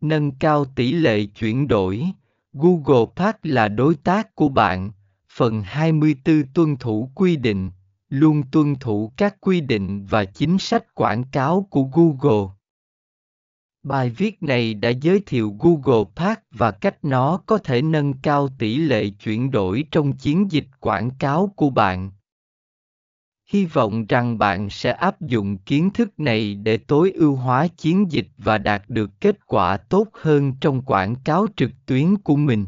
nâng cao tỷ lệ chuyển đổi. Google Park là đối tác của bạn. Phần 24 tuân thủ quy định, luôn tuân thủ các quy định và chính sách quảng cáo của Google. Bài viết này đã giới thiệu Google Park và cách nó có thể nâng cao tỷ lệ chuyển đổi trong chiến dịch quảng cáo của bạn. Hy vọng rằng bạn sẽ áp dụng kiến thức này để tối ưu hóa chiến dịch và đạt được kết quả tốt hơn trong quảng cáo trực tuyến của mình.